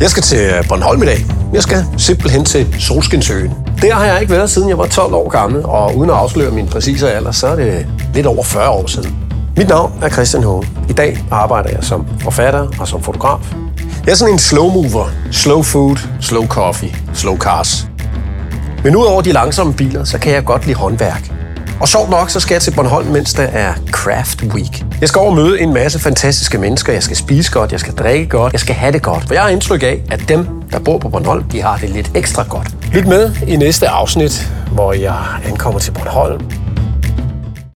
Jeg skal til øh, Bornholm i dag. Jeg skal simpelthen til Solskinsøen. Der har jeg ikke været, siden jeg var 12 år gammel, og uden at afsløre min præcise alder, så er det lidt over 40 år siden. Mit navn er Christian Hågen. I dag arbejder jeg som forfatter og som fotograf. Jeg er sådan en slow mover. Slow food, slow coffee, slow cars. Men udover de langsomme biler, så kan jeg godt lide håndværk. Og sjovt nok, så skal jeg til Bornholm, mens der er Craft Week. Jeg skal over møde en masse fantastiske mennesker. Jeg skal spise godt, jeg skal drikke godt, jeg skal have det godt. For jeg har indtryk af, at dem, der bor på Bornholm, de har det lidt ekstra godt. Lyt med i næste afsnit, hvor jeg ankommer til Bornholm